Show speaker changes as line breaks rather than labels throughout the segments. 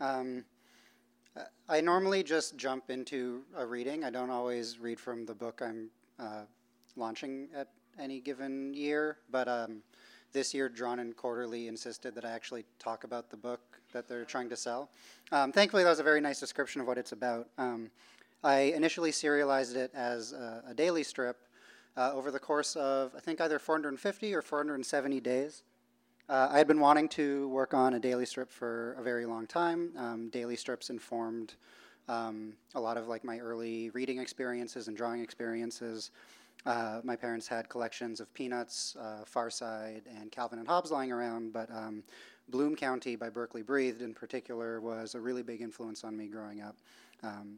Um, I normally just jump into a reading. I don't always read from the book I'm uh, launching at any given year, but um, this year, Drawn and Quarterly insisted that I actually talk about the book that they're trying to sell. Um, thankfully, that was a very nice description of what it's about. Um, I initially serialized it as a, a daily strip uh, over the course of, I think, either 450 or 470 days. Uh, I had been wanting to work on a daily strip for a very long time. Um, daily strips informed um, a lot of like my early reading experiences and drawing experiences. Uh, my parents had collections of Peanuts, uh, Far Side, and Calvin and Hobbes lying around, but um, Bloom County by Berkeley Breathed in particular was a really big influence on me growing up. Um,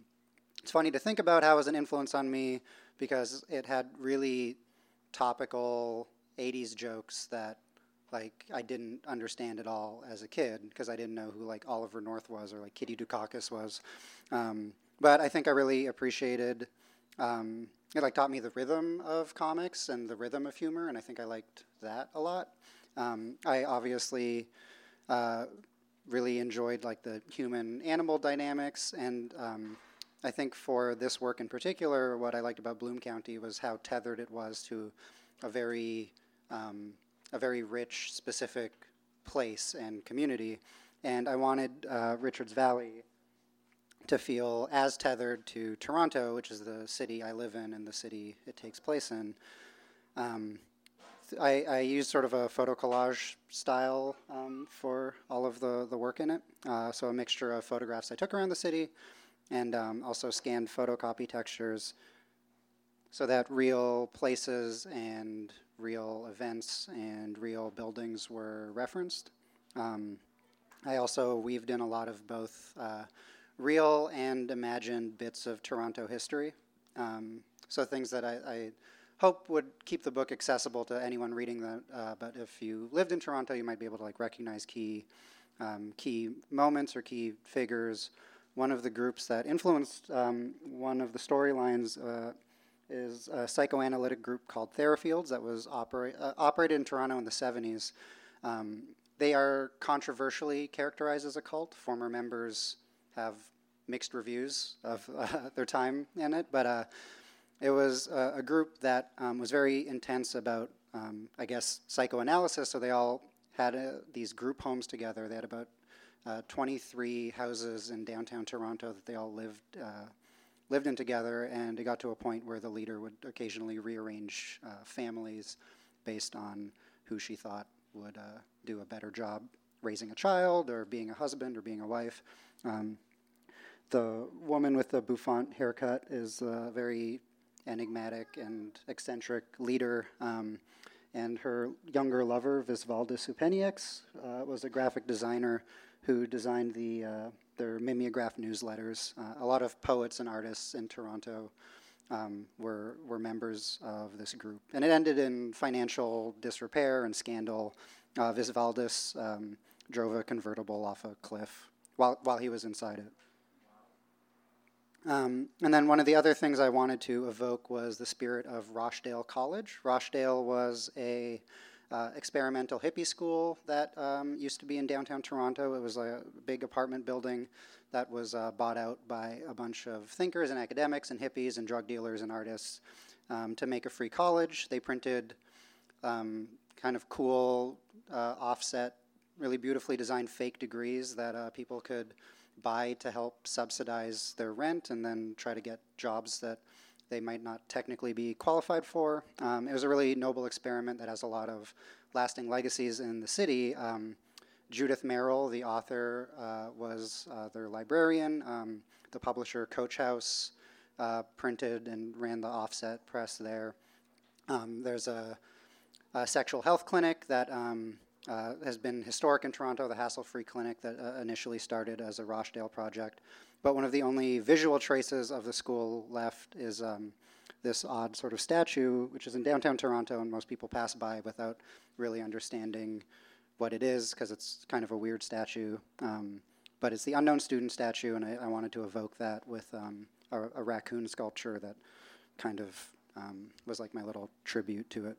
it's funny to think about how it was an influence on me because it had really topical 80s jokes that like I didn't understand at all as a kid because I didn't know who like Oliver North was or like Kitty Dukakis was. Um, but I think I really appreciated. Um, it like taught me the rhythm of comics and the rhythm of humor, and I think I liked that a lot. Um, I obviously uh, really enjoyed like the human-animal dynamics, and um, I think for this work in particular, what I liked about Bloom County was how tethered it was to a very um, a very rich, specific place and community. And I wanted uh, Richards Valley to feel as tethered to Toronto, which is the city I live in and the city it takes place in. Um, I, I used sort of a photo collage style um, for all of the, the work in it. Uh, so a mixture of photographs I took around the city and um, also scanned photocopy textures so that real places and real events and real buildings were referenced. Um, I also weaved in a lot of both uh, real and imagined bits of Toronto history. Um, so things that I, I, hope would keep the book accessible to anyone reading that. Uh, but if you lived in Toronto, you might be able to like recognize key um, key moments or key figures. One of the groups that influenced um, one of the storylines uh, is a psychoanalytic group called Therafields that was operate, uh, operated in Toronto in the 70s. Um, they are controversially characterized as a cult. Former members have mixed reviews of uh, their time in it, but uh, it was a, a group that um, was very intense about, um, I guess, psychoanalysis. So they all had uh, these group homes together. They had about uh, 23 houses in downtown Toronto that they all lived uh, lived in together, and it got to a point where the leader would occasionally rearrange uh, families based on who she thought would uh, do a better job raising a child, or being a husband, or being a wife. Um, the woman with the bouffant haircut is a very enigmatic and eccentric leader. Um, and her younger lover, Visvaldis Upenieks, uh, was a graphic designer who designed the uh, their mimeograph newsletters. Uh, a lot of poets and artists in Toronto um, were, were members of this group. And it ended in financial disrepair and scandal. Uh, Visvaldis um, drove a convertible off a cliff while, while he was inside it. Um, and then one of the other things I wanted to evoke was the spirit of Rochdale College. Rochdale was a uh, experimental hippie school that um, used to be in downtown Toronto. It was a big apartment building that was uh, bought out by a bunch of thinkers and academics and hippies and drug dealers and artists um, to make a free college. They printed um, kind of cool, uh, offset, really beautifully designed fake degrees that uh, people could buy to help subsidize their rent and then try to get jobs that they might not technically be qualified for. Um, it was a really noble experiment that has a lot of lasting legacies in the city. Um, Judith Merril, the author, uh, was uh, their librarian. Um, the publisher, Coach House, uh, printed and ran the offset press there. Um, there's a, a, sexual health clinic that um, uh, has been historic in Toronto, the Hassle Free Clinic that uh, initially started as a Rochdale project. But one of the only visual traces of the school left is um, this odd sort of statue, which is in downtown Toronto, and most people pass by without really understanding what it is because it's kind of a weird statue. Um, but it's the unknown student statue, and I, I wanted to evoke that with um, a, a, raccoon sculpture that kind of um, was like my little tribute to it.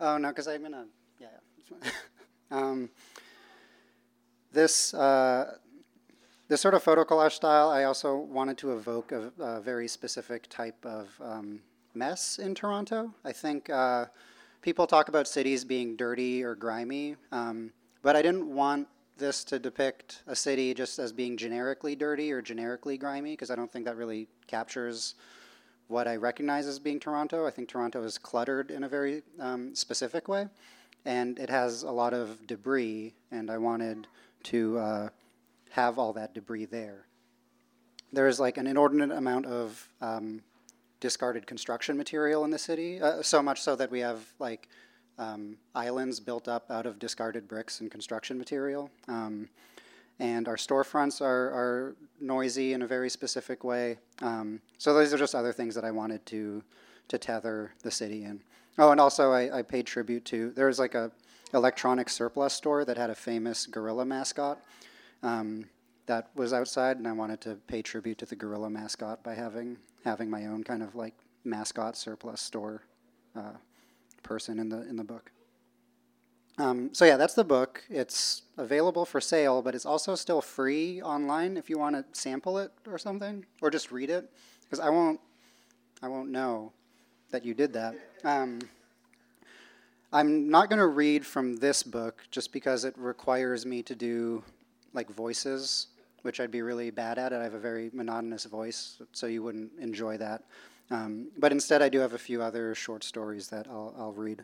Oh no, because I'm gonna yeah. yeah. um, this uh, this sort of photo collage style, I also wanted to evoke a, a very specific type of um, mess in Toronto. I think uh, people talk about cities being dirty or grimy, um, but I didn't want this to depict a city just as being generically dirty or generically grimy because I don't think that really captures what I recognize as being Toronto. I think Toronto is cluttered in a very um, specific way, and it has a lot of debris, and I wanted to uh, have all that debris there. There's like an inordinate amount of um, discarded construction material in the city, uh, so much so that we have like um, islands built up out of discarded bricks and construction material. Um, and our storefronts are, are noisy in a very specific way. Um, so those are just other things that I wanted to to tether the city in. Oh, and also I, I paid tribute to there was like a electronic surplus store that had a famous gorilla mascot um, that was outside, and I wanted to pay tribute to the gorilla mascot by having having my own kind of like mascot surplus store uh, person in the in the book. Um, so yeah, that's the book. It's available for sale, but it's also still free online if you want to sample it or something, or just read it, because I won't, I won't know that you did that. Um, I'm not going to read from this book just because it requires me to do like voices, which I'd be really bad at. I have a very monotonous voice, so you wouldn't enjoy that. Um, but instead, I do have a few other short stories that I'll, I'll read.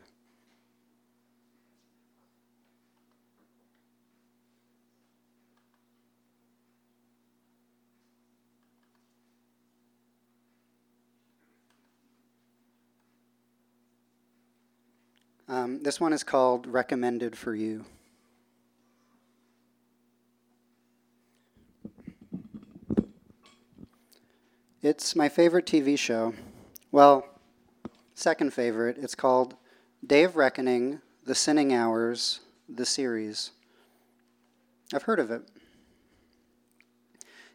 Um, this one is called Recommended for You. It's my favorite TV show. Well, second favorite. It's called Day of Reckoning, The Sinning Hours, the series. I've heard of it.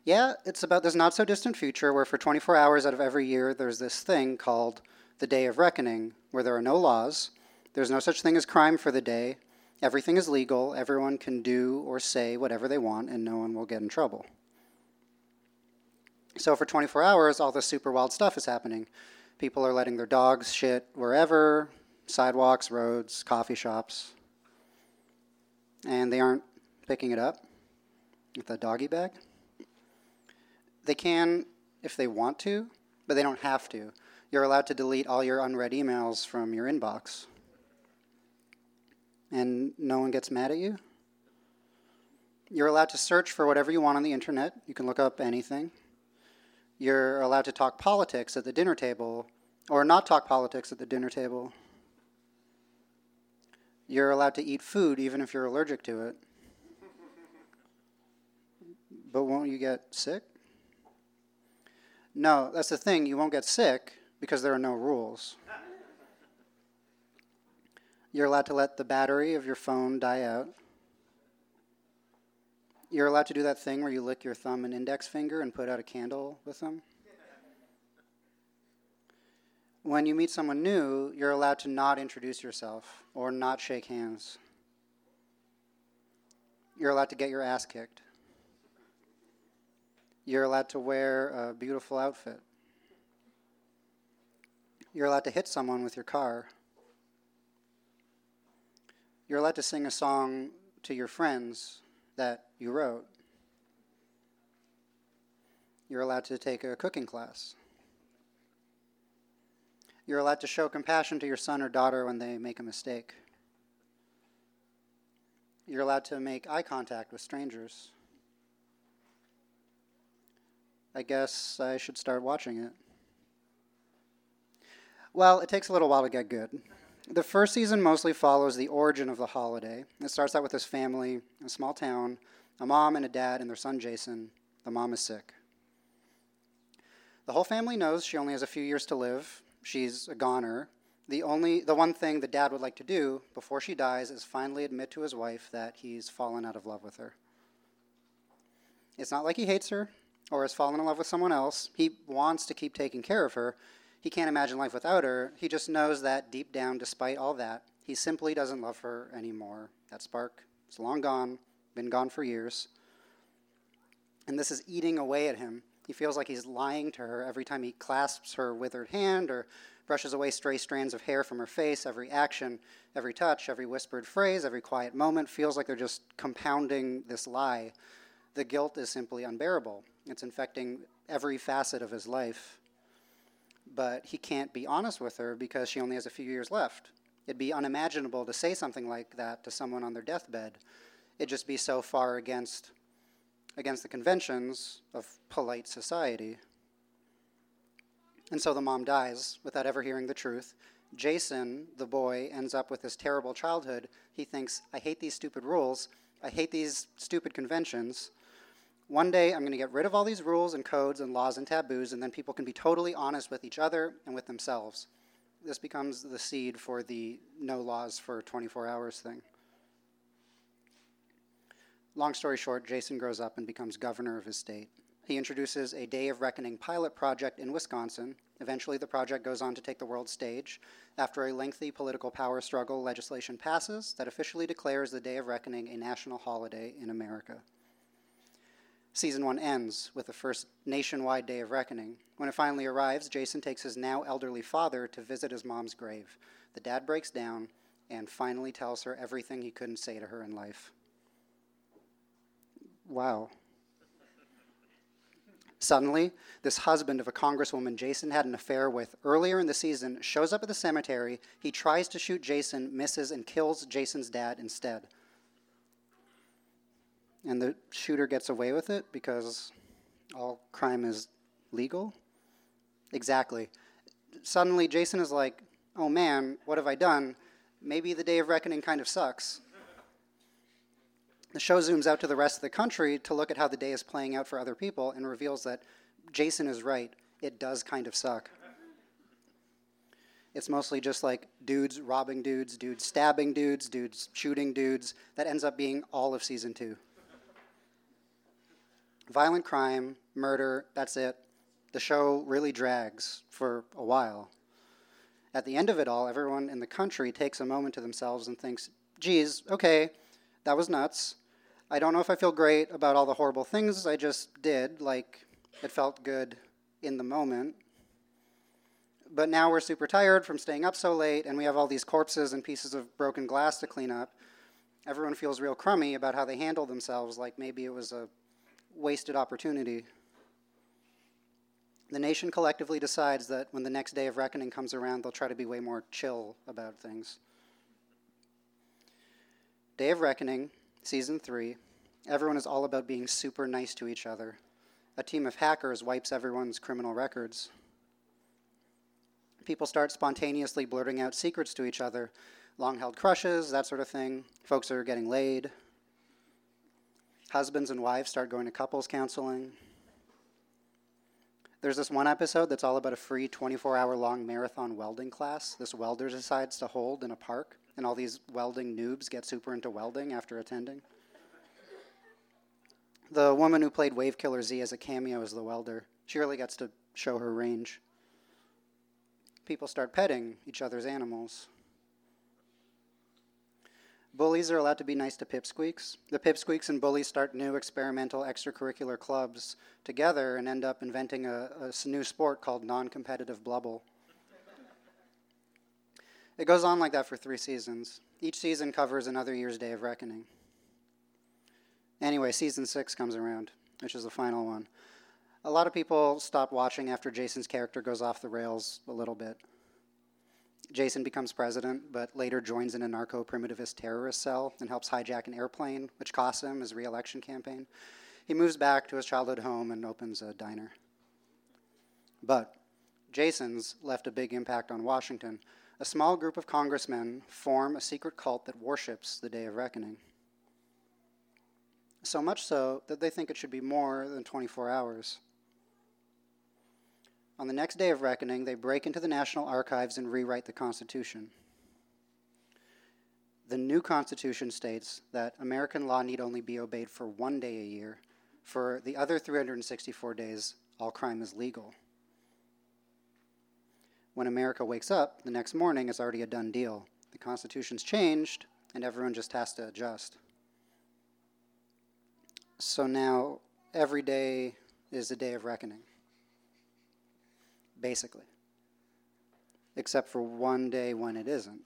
Yeah, it's about this not so distant future where for 24 hours out of every year there's this thing called the Day of Reckoning, where there are no laws there's no such thing as crime for the day. Everything is legal. Everyone can do or say whatever they want, and no one will get in trouble. So, for 24 hours, all this super wild stuff is happening. People are letting their dogs shit wherever sidewalks, roads, coffee shops. And they aren't picking it up with a doggy bag. They can if they want to, but they don't have to. You're allowed to delete all your unread emails from your inbox and no one gets mad at you. You're allowed to search for whatever you want on the internet. You can look up anything. You're allowed to talk politics at the dinner table or not talk politics at the dinner table. You're allowed to eat food even if you're allergic to it. But won't you get sick? No, that's the thing. You won't get sick because there are no rules. You're allowed to let the battery of your phone die out. You're allowed to do that thing where you lick your thumb and index finger and put out a candle with them. When you meet someone new, you're allowed to not introduce yourself or not shake hands. You're allowed to get your ass kicked. You're allowed to wear a beautiful outfit. You're allowed to hit someone with your car. You're allowed to sing a song to your friends that you wrote. You're allowed to take a cooking class. You're allowed to show compassion to your son or daughter when they make a mistake. You're allowed to make eye contact with strangers. I guess I should start watching it. Well, it takes a little while to get good. The first season mostly follows the origin of the holiday. It starts out with this family a small town, a mom and a dad and their son Jason. The mom is sick. The whole family knows she only has a few years to live. She's a goner. The only the one thing the dad would like to do before she dies is finally admit to his wife that he's fallen out of love with her. It's not like he hates her or has fallen in love with someone else. He wants to keep taking care of her. He can't imagine life without her. He just knows that deep down, despite all that, he simply doesn't love her anymore. That spark is long gone, been gone for years. And this is eating away at him. He feels like he's lying to her every time he clasps her withered hand or brushes away stray strands of hair from her face. Every action, every touch, every whispered phrase, every quiet moment feels like they're just compounding this lie. The guilt is simply unbearable. It's infecting every facet of his life. But he can't be honest with her because she only has a few years left. It'd be unimaginable to say something like that to someone on their deathbed. It'd just be so far against, against the conventions of polite society. And so the mom dies without ever hearing the truth. Jason, the boy, ends up with this terrible childhood. He thinks, I hate these stupid rules. I hate these stupid conventions. One day, I'm going to get rid of all these rules and codes and laws and taboos, and then people can be totally honest with each other and with themselves. This becomes the seed for the no laws for 24 hours thing. Long story short, Jason grows up and becomes governor of his state. He introduces a Day of Reckoning pilot project in Wisconsin. Eventually, the project goes on to take the world stage. After a lengthy political power struggle, legislation passes that officially declares the Day of Reckoning a national holiday in America. Season one ends with the first nationwide day of reckoning. When it finally arrives, Jason takes his now elderly father to visit his mom's grave. The dad breaks down and finally tells her everything he couldn't say to her in life. Wow. Suddenly, this husband of a congresswoman Jason had an affair with earlier in the season shows up at the cemetery. He tries to shoot Jason, misses, and kills Jason's dad instead and the shooter gets away with it because all crime is legal? Exactly. Suddenly, Jason is like, oh man, what have I done? Maybe the day of reckoning kind of sucks. The show zooms out to the rest of the country to look at how the day is playing out for other people and reveals that Jason is right. It does kind of suck. It's mostly just like dudes robbing dudes, dudes stabbing dudes, dudes shooting dudes. That ends up being all of season two violent crime, murder, that's it. The show really drags for a while. At the end of it all, everyone in the country takes a moment to themselves and thinks, geez, okay, that was nuts. I don't know if I feel great about all the horrible things I just did, like it felt good in the moment. But now we're super tired from staying up so late, and we have all these corpses and pieces of broken glass to clean up. Everyone feels real crummy about how they handled themselves, like maybe it was a wasted opportunity. The nation collectively decides that when the next day of reckoning comes around, they'll try to be way more chill about things. Day of Reckoning, Season 3, everyone is all about being super nice to each other. A team of hackers wipes everyone's criminal records. People start spontaneously blurting out secrets to each other long held crushes, that sort of thing. Folks are getting laid. Husbands and wives start going to couples counseling. There's this one episode that's all about a free 24 hour long marathon welding class this welder decides to hold in a park, and all these welding noobs get super into welding after attending. The woman who played Wave Killer Z as a cameo as the welder, she really gets to show her range. People start petting each other's animals. Bullies are allowed to be nice to pipsqueaks. The pipsqueaks and bullies start new experimental extracurricular clubs together and end up inventing a, a new sport called non competitive blubble. It goes on like that for three seasons. Each season covers another year's day of reckoning. Anyway, season six comes around, which is the final one. A lot of people stop watching after Jason's character goes off the rails a little bit. Jason becomes president, but later joins in anarcho primitivist terrorist cell and helps hijack an airplane, which costs him his reelection campaign. He moves back to his childhood home and opens a diner. But Jason's left a big impact on Washington. A small group of congressmen form a secret cult that worships the Day of Reckoning. So much so that they think it should be more than 24 hours. On the next day of reckoning, they break into the National Archives and rewrite the Constitution. The new Constitution states that American law need only be obeyed for one day a year. For the other 364 days, all crime is legal. When America wakes up, the next morning it's already a done deal. The Constitution's changed, and everyone just has to adjust. So now every day is a day of reckoning, basically, except for one day when it isn't.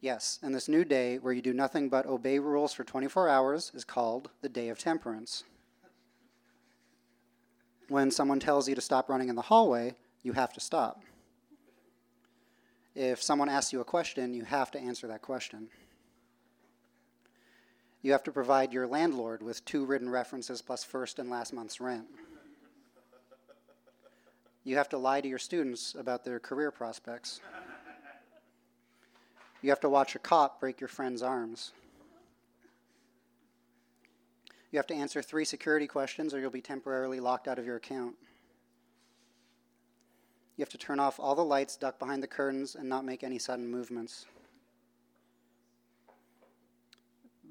Yes, and this new day where you do nothing but obey rules for 24 hours is called the Day of Temperance. When someone tells you to stop running in the hallway, you have to stop. If someone asks you a question, you have to answer that question. You have to provide your landlord with two written references plus first and last month's rent. You have to lie to your students about their career prospects. You have to watch a cop break your friend's arms. You have to answer three security questions or you'll be temporarily locked out of your account. You have to turn off all the lights, duck behind the curtains, and not make any sudden movements.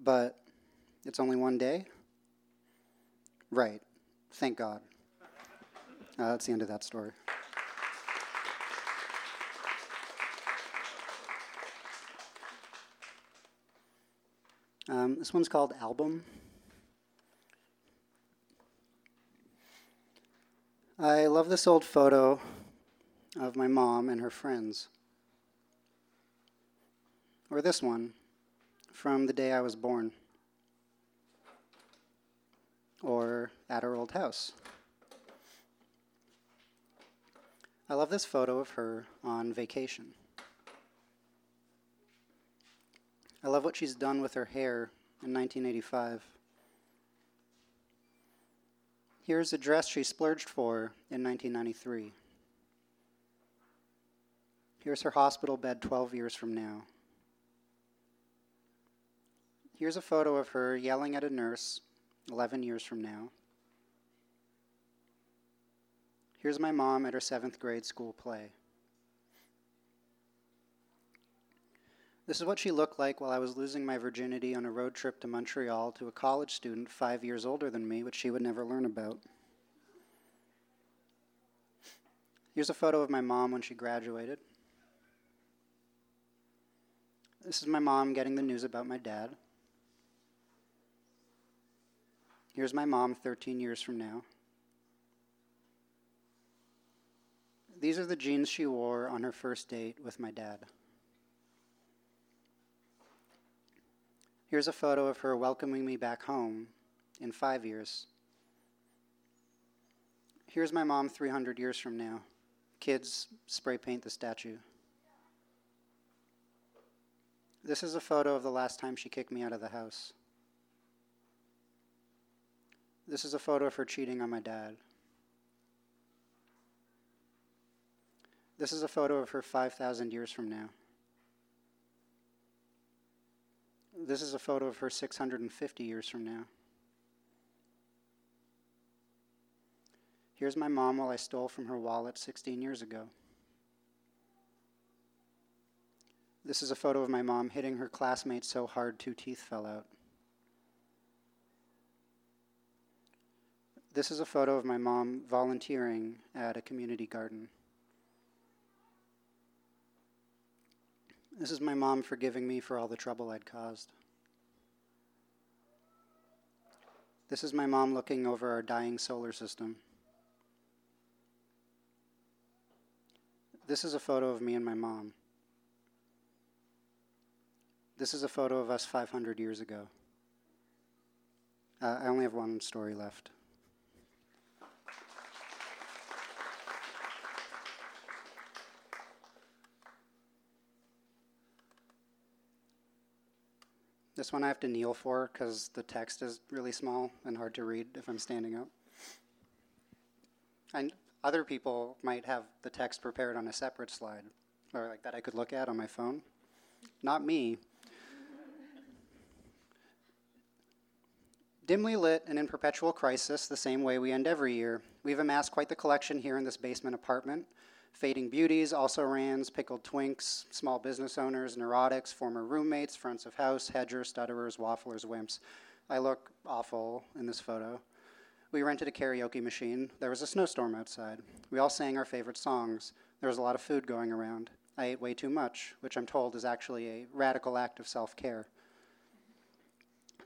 But it's only one day? Right. Thank God. Uh, that's the end of that story. Um, this one's called Album. I love this old photo of my mom and her friends. Or this one from the day I was born. Or at our old house. I love this photo of her on vacation. I love what she's done with her hair in 1985. Here's a dress she splurged for in 1993. Here's her hospital bed 12 years from now. Here's a photo of her yelling at a nurse 11 years from now. Here's my mom at her seventh grade school play. This is what she looked like while I was losing my virginity on a road trip to Montreal to a college student five years older than me, which she would never learn about. Here's a photo of my mom when she graduated. This is my mom getting the news about my dad. Here's my mom 13 years from now. These are the jeans she wore on her first date with my dad. Here's a photo of her welcoming me back home in five years. Here's my mom 300 years from now. Kids spray paint the statue. This is a photo of the last time she kicked me out of the house. This is a photo of her cheating on my dad. This is a photo of her 5,000 years from now. This is a photo of her 650 years from now. Here's my mom while I stole from her wallet 16 years ago. This is a photo of my mom hitting her classmate so hard two teeth fell out. This is a photo of my mom volunteering at a community garden. This is my mom forgiving me for all the trouble I'd caused. This is my mom looking over our dying solar system. This is a photo of me and my mom. This is a photo of us 500 years ago. Uh, I only have one story left. This one I have to kneel for because the text is really small and hard to read if I'm standing up. And other people might have the text prepared on a separate slide, or like that I could look at on my phone. Not me. Dimly lit and in perpetual crisis, the same way we end every year, we've amassed quite the collection here in this basement apartment. Fading beauties, also rans, pickled twinks, small business owners, neurotics, former roommates, fronts of house, hedgers, stutterers, wafflers, wimps. I look awful in this photo. We rented a karaoke machine. There was a snowstorm outside. We all sang our favorite songs. There was a lot of food going around. I ate way too much, which I'm told is actually a radical act of self care.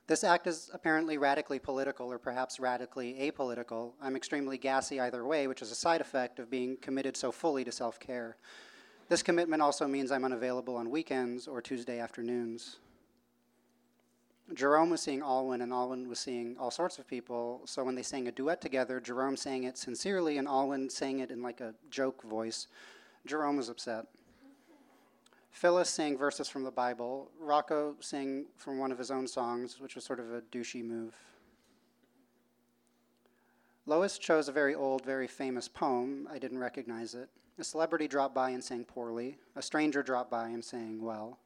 This act is apparently radically political or perhaps radically apolitical. I'm extremely gassy either way, which is a side effect of being committed so fully to self care. This commitment also means I'm unavailable on weekends or Tuesday afternoons. Jerome was seeing Alwyn, and Alwyn was seeing all sorts of people. So when they sang a duet together, Jerome sang it sincerely, and Alwyn sang it in like a joke voice. Jerome was upset. Phyllis sang verses from the Bible. Rocco sang from one of his own songs, which was sort of a douchey move. Lois chose a very old, very famous poem. I didn't recognize it. A celebrity dropped by and sang poorly. A stranger dropped by and sang well.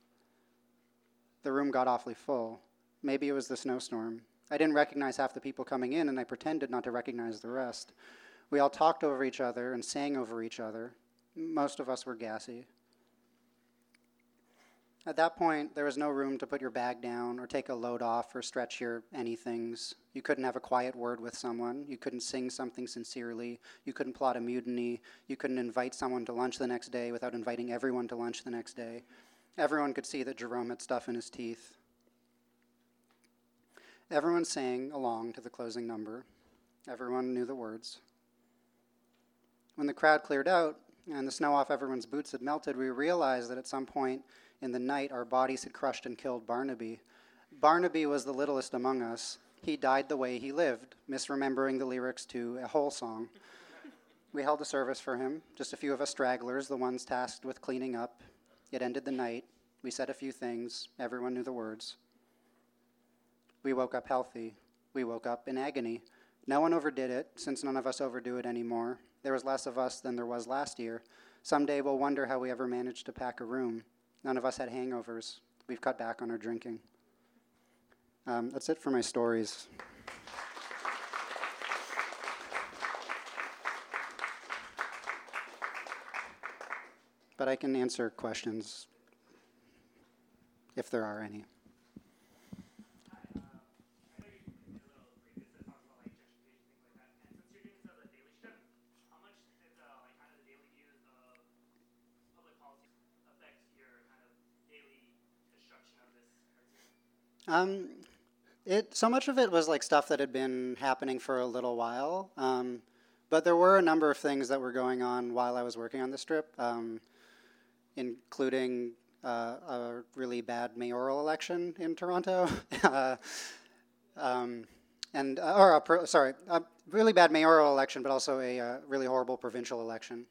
The room got awfully full. Maybe it was the snowstorm. I didn't recognize half the people coming in, and I pretended not to recognize the rest. We all talked over each other and sang over each other. Most of us were gassy. At that point, there was no room to put your bag down or take a load off or stretch your anythings. You couldn't have a quiet word with someone. You couldn't sing something sincerely. You couldn't plot a mutiny. You couldn't invite someone to lunch the next day without inviting everyone to lunch the next day. Everyone could see that Jerome had stuff in his teeth. Everyone sang along to the closing number. Everyone knew the words. When the crowd cleared out and the snow off everyone's boots had melted, we realized that at some point in the night, our bodies had crushed and killed Barnaby. Barnaby was the littlest among us. He died the way he lived, misremembering the lyrics to a whole song. We held a service for him, just a few of us stragglers, the ones tasked with cleaning up. It ended the night. We said a few things. Everyone knew the words. We woke up healthy. We woke up in agony. No one overdid it, since none of us overdo it anymore. There was less of us than there was last year. Someday we'll wonder how we ever managed to pack a room. None of us had hangovers. We've cut back on our drinking. Um, that's it for my stories. But I can answer questions if there are any. Um, it so much of it was like stuff that had been happening for a little while, um, but there were a number of things that were going on while I was working on the strip, um, including uh, a really bad mayoral election in Toronto, uh, um, and uh, or a sorry, a really bad mayoral election, but also a uh, really horrible provincial election.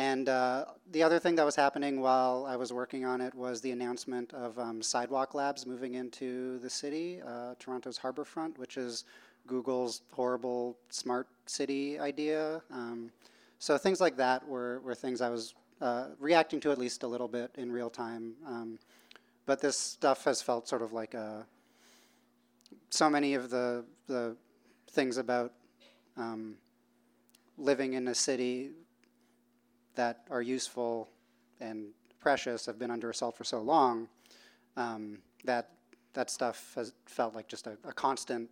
And uh, the other thing that was happening while I was working on it was the announcement of um, Sidewalk Labs moving into the city, uh, Toronto's Harbourfront, which is Google's horrible smart city idea. Um, so things like that were, were things I was uh, reacting to at least a little bit in real time. Um, but this stuff has felt sort of like a, so many of the, the things about um, living in a city that are useful and precious have been under assault for so long um, that that stuff has felt like just a, a constant,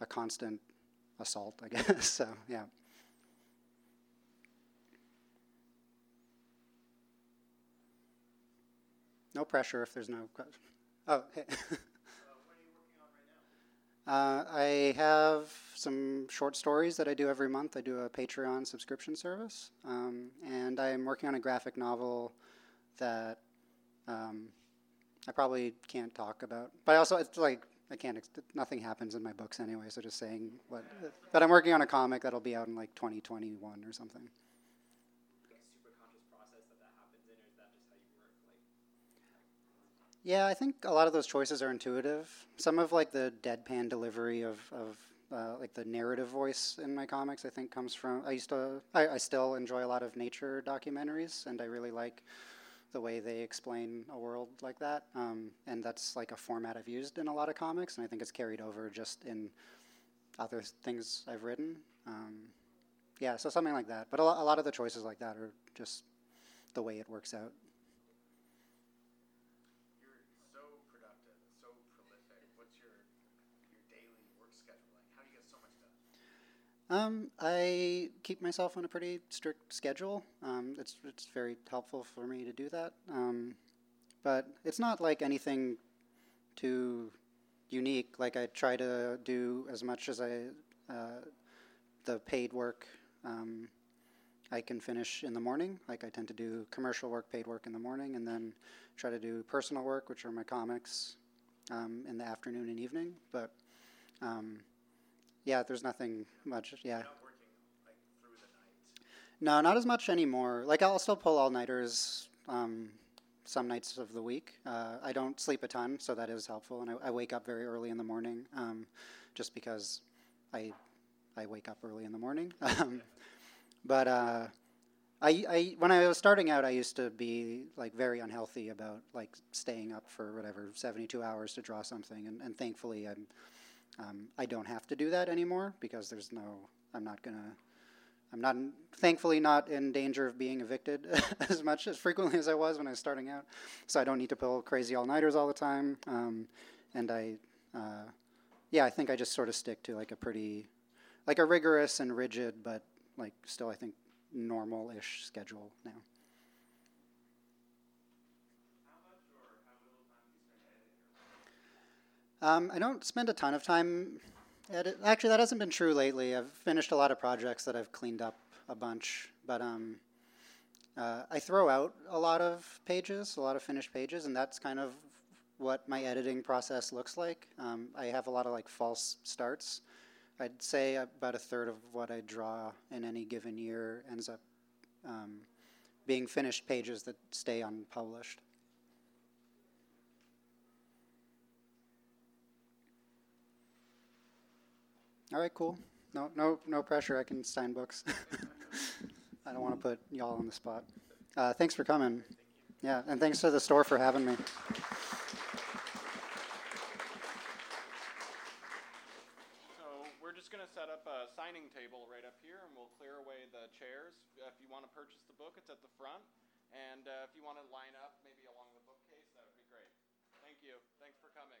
a constant assault, I guess. so yeah. No pressure if there's no. Oh, hey. Uh, I have some short stories that I do every month. I do a Patreon subscription service, um, and I am working on a graphic novel that um, I probably can't talk about. But also, it's like I can't. Nothing happens in my books anyway. So just saying what. But I'm working on a comic that'll be out in like 2021 or something. Yeah, I think a lot of those choices are intuitive. Some of like the deadpan delivery of, of uh, like the narrative voice in my comics. I think comes from I used to I, I still enjoy a lot of nature documentaries, and I really like the way they explain a world like that. Um, and that's like a format I've used in a lot of comics, and I think it's carried over just in other things I've written. Um, yeah, so something like that. But a, a lot of the choices like that are just the way it works out.
You're so productive, so prolific. What's your your daily work schedule like? How do you get so much done?
Um, I keep myself on a pretty strict schedule. Um, it's it's very helpful for me to do that. Um, but it's not like anything too unique. Like I try to do as much as I uh, the paid work um, I can finish in the morning. Like I tend to do commercial work, paid work in the morning, and then try to do personal work, which are my comics, um, in the afternoon and evening. But um, yeah, there's nothing much. Yeah.
Not working like through the night.
No, not as much anymore. Like I'll still pull all nighters um, some nights of the week. Uh, I don't sleep a ton, so that is helpful, and I, I wake up very early in the morning, um, just because I I wake up early in the morning. Um, but uh, I, I when I was starting out, I used to be like very unhealthy about like staying up for whatever seventy two hours to draw something, and, and thankfully I'm um, I don't have to do that anymore because there's no I'm not gonna I'm not thankfully not in danger of being evicted as much as frequently as I was when I was starting out, so I don't need to pull crazy all nighters all the time, um, and I uh, yeah I think I just sort of stick to like a pretty like a rigorous and rigid but like still I think normal-ish schedule now. Um, I don't spend a ton of time edit. Actually, that hasn't been true lately. I've finished a lot of projects that I've cleaned up a bunch, but um, uh, I throw out a lot of pages, a lot of finished pages, and that's kind of what my editing process looks like. Um, I have a lot of like false starts. I'd say about a third of what I draw in any given year ends up um, being finished pages that stay unpublished. All right, cool. No, no, no pressure. I can sign books. I don't want to put y'all on the spot. Uh, thanks for coming. Yeah, and thanks to the store for having me.
So we're just going to set up a signing table right up here, and we'll clear away the chairs. If you want to purchase the book, it's at the front. And uh, if you want to line up maybe along the bookcase, that would be great. Thank you. Thanks for coming.